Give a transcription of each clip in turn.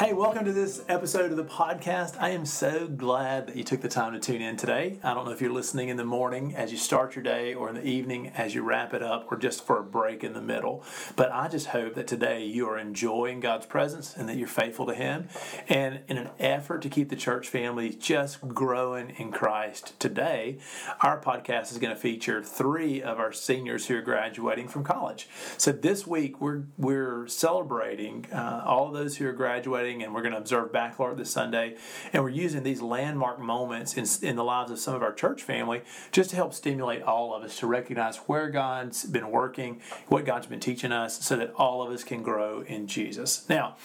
Hey, welcome to this episode of the podcast. I am so glad that you took the time to tune in today. I don't know if you're listening in the morning as you start your day or in the evening as you wrap it up or just for a break in the middle. But I just hope that today you are enjoying God's presence and that you're faithful to Him. And in an effort to keep the church family just growing in Christ today, our podcast is going to feature three of our seniors who are graduating from college. So this week we're, we're celebrating uh, all those who are graduating and we're going to observe Baccalaureate this Sunday. And we're using these landmark moments in, in the lives of some of our church family just to help stimulate all of us to recognize where God's been working, what God's been teaching us, so that all of us can grow in Jesus. Now,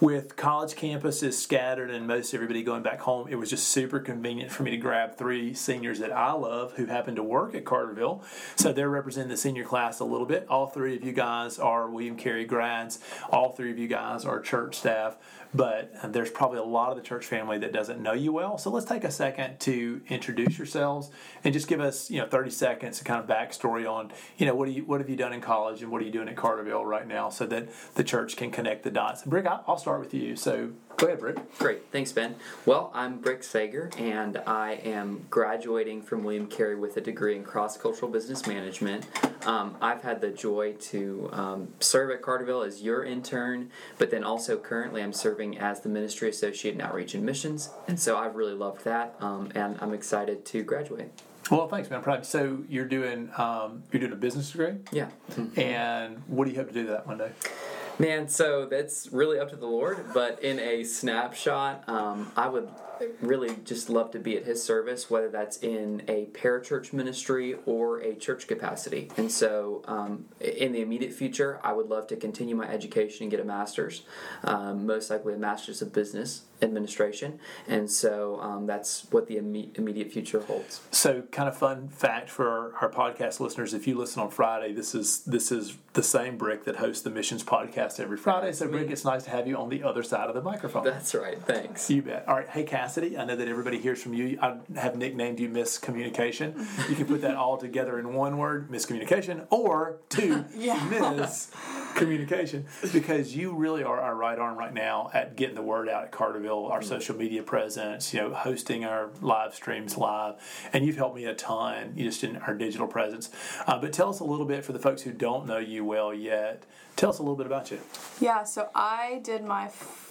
with college campuses scattered and most everybody going back home, it was just super convenient for me to grab three seniors that I love who happen to work at Carterville. So they're representing the senior class a little bit. All three of you guys are William Carey grads. All three of you guys are church staff but there's probably a lot of the church family that doesn't know you well. So let's take a second to introduce yourselves and just give us, you know, 30 seconds to kind of backstory on, you know, what do you what have you done in college and what are you doing at Carterville right now, so that the church can connect the dots. Brick, I'll start with you. So go ahead, Brick. Great, thanks, Ben. Well, I'm Brick Sager, and I am graduating from William Carey with a degree in cross cultural business management. Um, I've had the joy to um, serve at Carterville as your intern, but then also currently I'm serving as the ministry associate in outreach and missions, and so I've really loved that, um, and I'm excited to graduate. Well, thanks, man. So you're doing um, you're doing a business degree, yeah. And what do you hope to do that one day? Man, so that's really up to the Lord. But in a snapshot, um, I would really just love to be at His service, whether that's in a parachurch ministry or a church capacity. And so, um, in the immediate future, I would love to continue my education and get a master's, um, most likely a master's of business administration. And so, um, that's what the imme- immediate future holds. So, kind of fun fact for our, our podcast listeners: if you listen on Friday, this is this is the same Brick that hosts the Missions podcast every Friday. So, Brick, it's nice to have you on the other side of the microphone. That's right. Thanks. You bet. All right. Hey, Cass. I know that everybody hears from you. I have nicknamed you Miscommunication. You can put that all together in one word, miscommunication, or two, yeah. miscommunication, because you really are our right arm right now at getting the word out at Carterville, our mm-hmm. social media presence, you know, hosting our live streams live, and you've helped me a ton just in our digital presence. Uh, but tell us a little bit for the folks who don't know you well yet. Tell us a little bit about you. Yeah, so I did my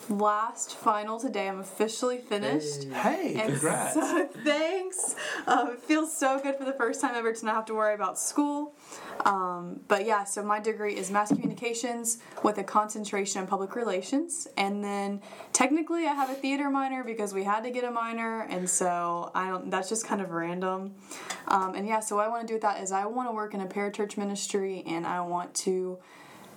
last final today. I'm officially finished. Hey, and congrats. So, thanks. Um, it feels so good for the first time ever to not have to worry about school. Um, but yeah, so my degree is mass communications with a concentration in public relations. And then technically I have a theater minor because we had to get a minor. And so I don't, that's just kind of random. Um, and yeah, so what I want to do with that is I want to work in a parachurch ministry and I want to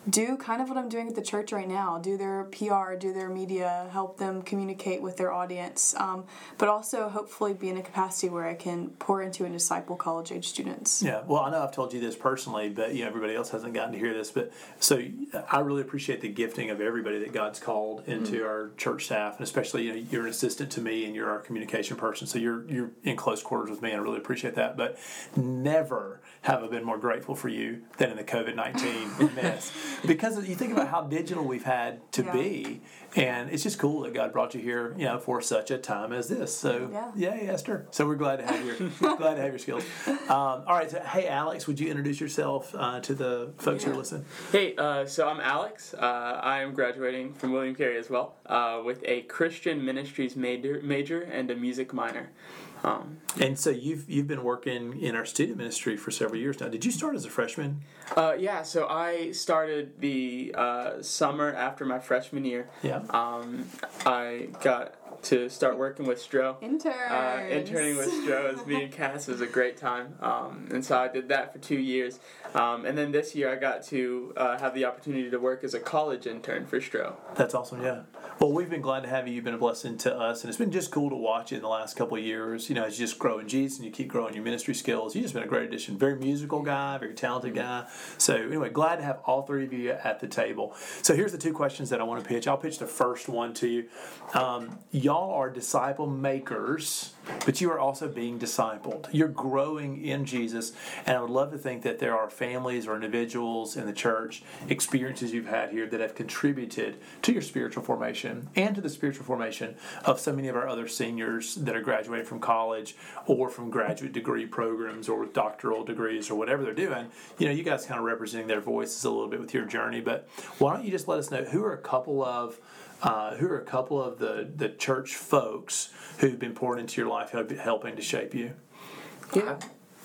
do kind of what I'm doing at the church right now do their PR, do their media, help them communicate with their audience, um, but also hopefully be in a capacity where I can pour into and disciple college age students. Yeah, well, I know I've told you this personally, but you know, everybody else hasn't gotten to hear this. But so I really appreciate the gifting of everybody that God's called into mm-hmm. our church staff, and especially you know, you're an assistant to me and you're our communication person, so you're you're in close quarters with me, and I really appreciate that. But never have I been more grateful for you than in the COVID nineteen mess because you think about how digital we've had to yeah. be, and it's just cool that God brought you here, you know, for such a time as this. So, yeah, yeah Esther. So we're glad to have your glad to have your skills. Um, all right, so hey, Alex, would you introduce yourself uh, to the folks yeah. who are listening? Hey, uh, so I'm Alex. Uh, I am graduating from William Carey as well, uh, with a Christian Ministries major, major and a music minor. Um, and so you've you've been working in our student ministry for several years now. Did you start as a freshman? Uh, yeah, so I started the uh, summer after my freshman year. Yeah. Um, I got to start working with Stro. Interns. Uh, interning with Stro as me and Cass was a great time, um, and so I did that for two years, um, and then this year I got to uh, have the opportunity to work as a college intern for Stro. That's awesome, yeah. Well, we've been glad to have you. You've been a blessing to us, and it's been just cool to watch you in the last couple of years. You know, as you just grow in Jesus and you keep growing your ministry skills, you've just been a great addition. Very musical guy, very talented guy. So, anyway, glad to have all three of you at the table. So, here's the two questions that I want to pitch. I'll pitch the first one to you. Um, y'all are disciple makers, but you are also being discipled. You're growing in Jesus, and I would love to think that there are families or individuals in the church, experiences you've had here that have contributed to your spiritual formation and to the spiritual formation of so many of our other seniors that are graduating from college or from graduate degree programs or with doctoral degrees or whatever they're doing. You know, you guys kind of representing their voices a little bit with your journey, but why don't you just let us know who are a couple of uh, who are a couple of the, the church folks who've been poured into your life, helping to shape you? Yeah.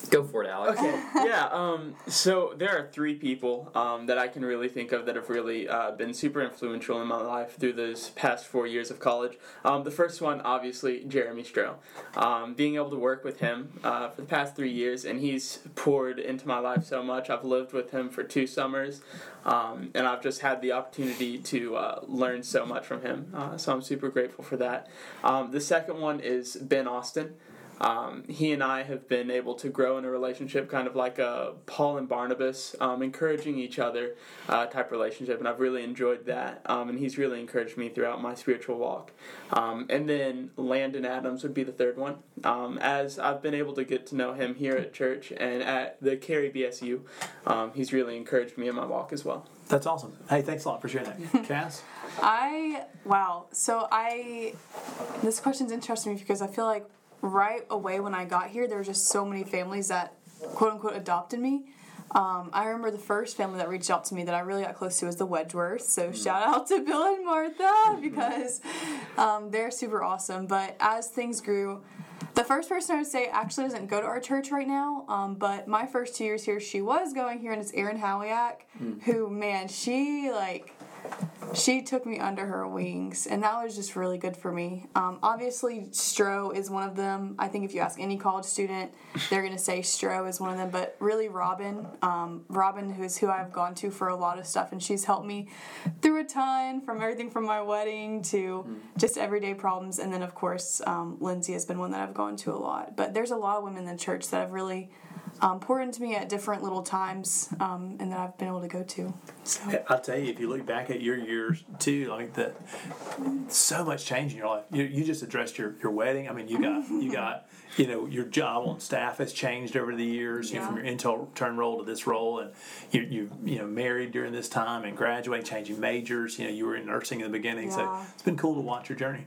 Go for it, Alex. Okay, yeah. Um, so there are three people um, that I can really think of that have really uh, been super influential in my life through those past four years of college. Um, the first one, obviously, Jeremy Stroh. Um, being able to work with him uh, for the past three years, and he's poured into my life so much. I've lived with him for two summers, um, and I've just had the opportunity to uh, learn so much from him. Uh, so I'm super grateful for that. Um, the second one is Ben Austin. Um, he and I have been able to grow in a relationship, kind of like a Paul and Barnabas, um, encouraging each other uh, type relationship, and I've really enjoyed that. Um, and he's really encouraged me throughout my spiritual walk. Um, and then Landon Adams would be the third one. Um, as I've been able to get to know him here at church and at the Carey BSU, um, he's really encouraged me in my walk as well. That's awesome. Hey, thanks a lot for sharing that, Cass. I wow. So I this question's interesting because I feel like right away when I got here, there were just so many families that quote unquote adopted me. Um, I remember the first family that reached out to me that I really got close to was the Wedgeworths. So mm. shout out to Bill and Martha mm-hmm. because um, they're super awesome. But as things grew, the first person I would say actually doesn't go to our church right now, um, but my first two years here, she was going here, and it's Erin Howiak, mm. who man, she like she took me under her wings, and that was just really good for me. Um, obviously, Stro is one of them. I think if you ask any college student, they're going to say Stro is one of them. But really, Robin, um, Robin, who is who I've gone to for a lot of stuff, and she's helped me through a ton from everything from my wedding to just everyday problems. And then, of course, um, Lindsay has been one that I've gone to a lot. But there's a lot of women in the church that have really um, pour into me at different little times um, and that I've been able to go to. So I'll tell you, if you look back at your years too, like that, so much change in your life. You, you just addressed your, your wedding. I mean, you got you got you know your job on staff has changed over the years. Yeah. You know, from your intern role to this role, and you you you know married during this time and graduating, changing majors. You know, you were in nursing in the beginning, yeah. so it's been cool to watch your journey.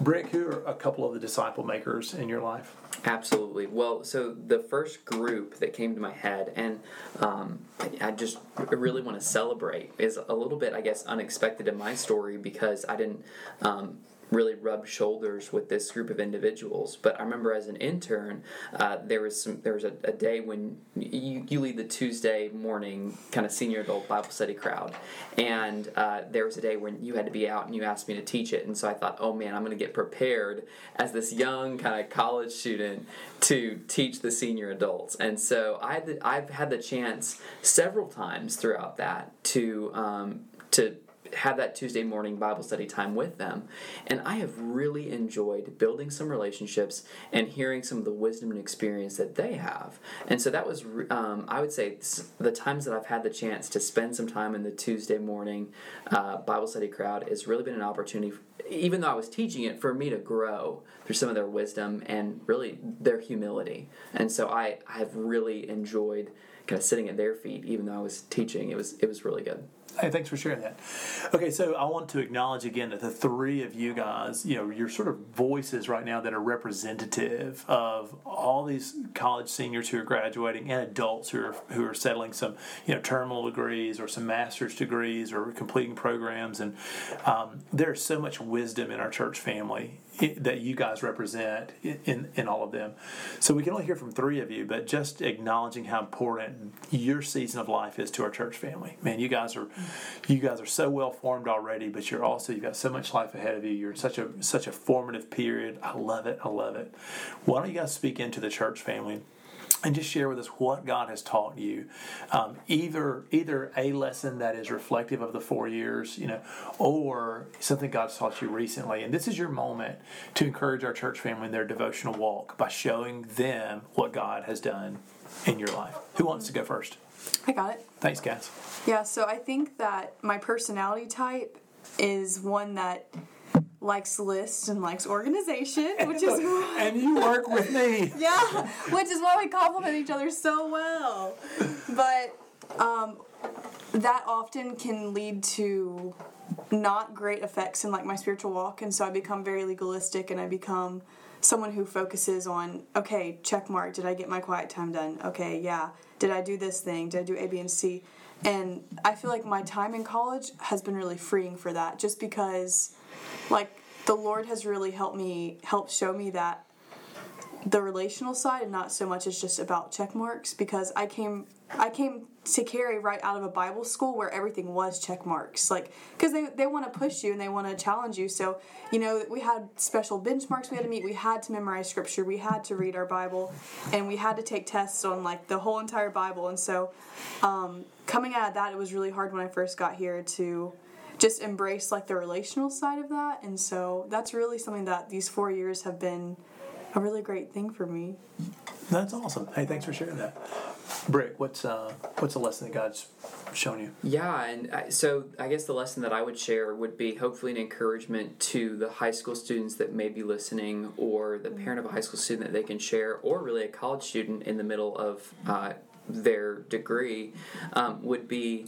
Brick, who are a couple of the disciple makers in your life? Absolutely. Well, so the first group that came to my head, and um, I just really want to celebrate, is a little bit, I guess, unexpected in my story because I didn't um, really rub shoulders with this group of individuals. But I remember as an intern, uh, there was some there was a, a, day when you, you lead the Tuesday morning kind of senior adult Bible study crowd, and uh, there was a day when you had to be out and you asked me to teach it, and so I thought, oh man, I'm going to get prepared as this young kind of college student to teach the senior adults, and so I I've had the chance several times throughout that to um, to have that Tuesday morning Bible study time with them. And I have really enjoyed building some relationships and hearing some of the wisdom and experience that they have. And so that was, um, I would say, the times that I've had the chance to spend some time in the Tuesday morning uh, Bible study crowd has really been an opportunity, even though I was teaching it, for me to grow through some of their wisdom and really their humility. And so I, I have really enjoyed kind of sitting at their feet, even though I was teaching. It was it was really good. Hey, thanks for sharing that. Okay, so I want to acknowledge again that the three of you guys, you know, you're sort of voices right now that are representative of all these college seniors who are graduating and adults who are who are settling some, you know, terminal degrees or some master's degrees or completing programs. And um, there's so much wisdom in our church family that you guys represent in in all of them. So we can only hear from three of you, but just acknowledging how important your season of life is to our church family. Man, you guys are you guys are so well formed already, but you're also you've got so much life ahead of you. You're in such a such a formative period. I love it. I love it. Why don't you guys speak into the church family? and just share with us what God has taught you. Um, either either a lesson that is reflective of the four years, you know, or something God's taught you recently. And this is your moment to encourage our church family in their devotional walk by showing them what God has done in your life. Who wants to go first? I got it. Thanks, guys. Yeah, so I think that my personality type is one that likes lists and likes organization, which is And you work with me. yeah, which is why we complement each other so well. But um, that often can lead to not great effects in like my spiritual walk, and so I become very legalistic, and I become someone who focuses on okay, check mark, did I get my quiet time done? Okay, yeah, did I do this thing? Did I do A, B, and C? And I feel like my time in college has been really freeing for that, just because like the Lord has really helped me help show me that the relational side and not so much as just about check marks because I came I came to Carey right out of a Bible school where everything was check marks. Like because they, they want to push you and they want to challenge you. So you know we had special benchmarks we had to meet. We had to memorize scripture. We had to read our Bible. And we had to take tests on like the whole entire Bible. And so um, coming out of that it was really hard when I first got here to just embrace like the relational side of that. And so that's really something that these four years have been a really great thing for me. That's awesome. Hey, thanks for sharing that. Brick, what's uh, what's a lesson that God's shown you? Yeah, and I, so I guess the lesson that I would share would be hopefully an encouragement to the high school students that may be listening, or the parent of a high school student that they can share, or really a college student in the middle of uh, their degree, um, would be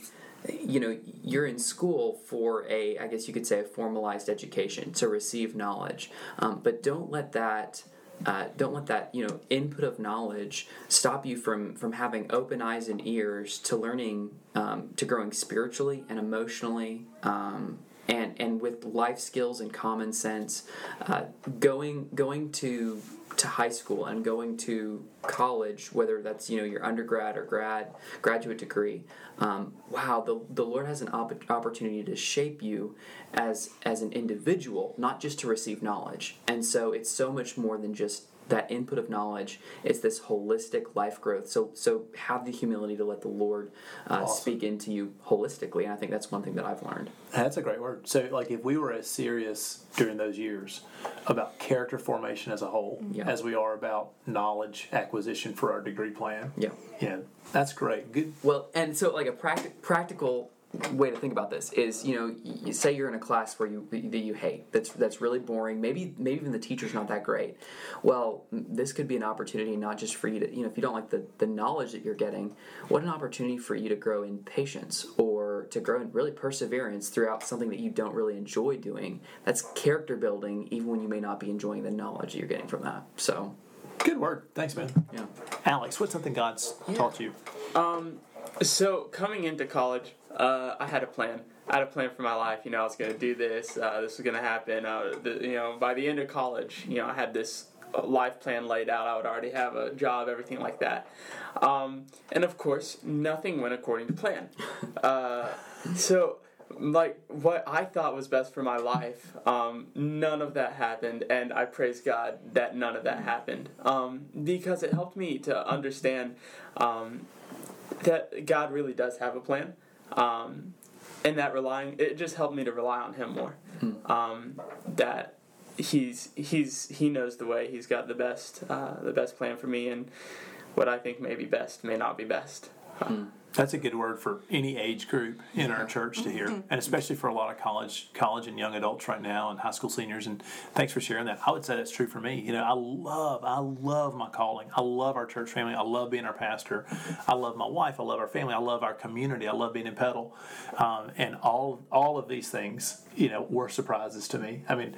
you know you're in school for a i guess you could say a formalized education to receive knowledge um, but don't let that uh, don't let that you know input of knowledge stop you from from having open eyes and ears to learning um, to growing spiritually and emotionally um, and and with life skills and common sense uh, going going to to high school and going to college whether that's you know your undergrad or grad graduate degree um, wow the, the lord has an opp- opportunity to shape you as as an individual not just to receive knowledge. And so it's so much more than just that input of knowledge it's this holistic life growth so so have the humility to let the lord uh, Awesome. speak into you holistically and i think that's one thing that i've learned That's a great word. So, like, if we were as serious during those years about character formation as a whole Yeah. as we are about knowledge acquisition for our degree plan, yeah yeah that's great. Good. Well, and so like a practic- practical way to think about this is, you know, you say you're in a class where you that you hate. That's that's really boring. Maybe maybe even the teacher's not that great. Well, this could be an opportunity not just for you to, you know, if you don't like the the knowledge that you're getting, what an opportunity for you to grow in patience or to grow in really perseverance throughout something that you don't really enjoy doing. That's character building even when you may not be enjoying the knowledge that you're getting from that. So, Good work Thanks, man. yeah. Alex, what's something God's taught you? Um, So coming into college, uh, I had a plan. I had a plan for my life. You know, I was going to do this. Uh, this was going to happen. Uh, the, you know, by the end of college, you know, I had this uh, life plan laid out. I would already have a job, everything like that. Um, and of course, nothing went according to plan. Uh, so, like, what I thought was best for my life, um, none of that happened. And I praise God that none of that happened um, because it helped me to understand. Um, that God really does have a plan, um, and that relying it just helped me to rely on Him more. Um, that He's He's He knows the way. He's got the best uh, the best plan for me, and what I think may be best may not be best. That's a good word for any age group in our church to hear, and especially for a lot of college, college and young adults right now, and high school seniors. And thanks for sharing that. I would say that's true for me. You know, I love, I love my calling. I love our church family. I love being our pastor. I love my wife. I love our family. I love our community. I love being in Petal, um, and all all of these things, you know, were surprises to me. I mean.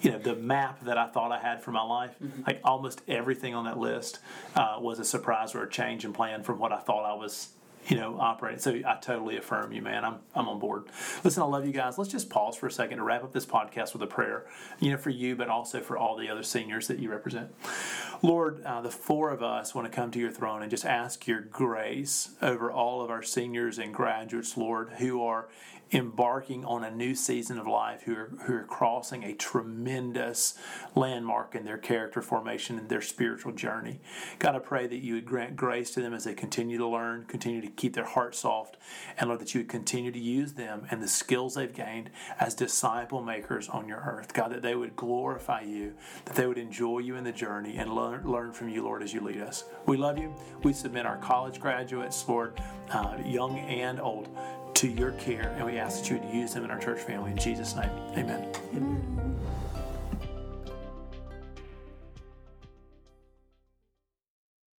You know the map that I thought I had for my life, like almost everything on that list, uh, was a surprise or a change in plan from what I thought I was you know, operating. So I totally affirm you, man. I'm, I'm on board. Listen, I love you guys. Let's just pause for a second to wrap up this podcast with a prayer, you know, for you, but also for all the other seniors that you represent. Lord, uh, the four of us want to come to your throne and just ask your grace over all of our seniors and graduates, Lord, who are embarking on a new season of life, who are, who are crossing a tremendous landmark in their character formation and their spiritual journey. God, I pray that you would grant grace to them as they continue to learn, continue to keep their heart soft, and Lord, that you would continue to use them and the skills they've gained as disciple makers on your earth. God, that they would glorify you, that they would enjoy you in the journey and learn, learn from you, Lord, as you lead us. We love you. We submit our college graduates, Lord, uh, young and old, to your care, and we ask that you would use them in our church family. In Jesus' name, amen.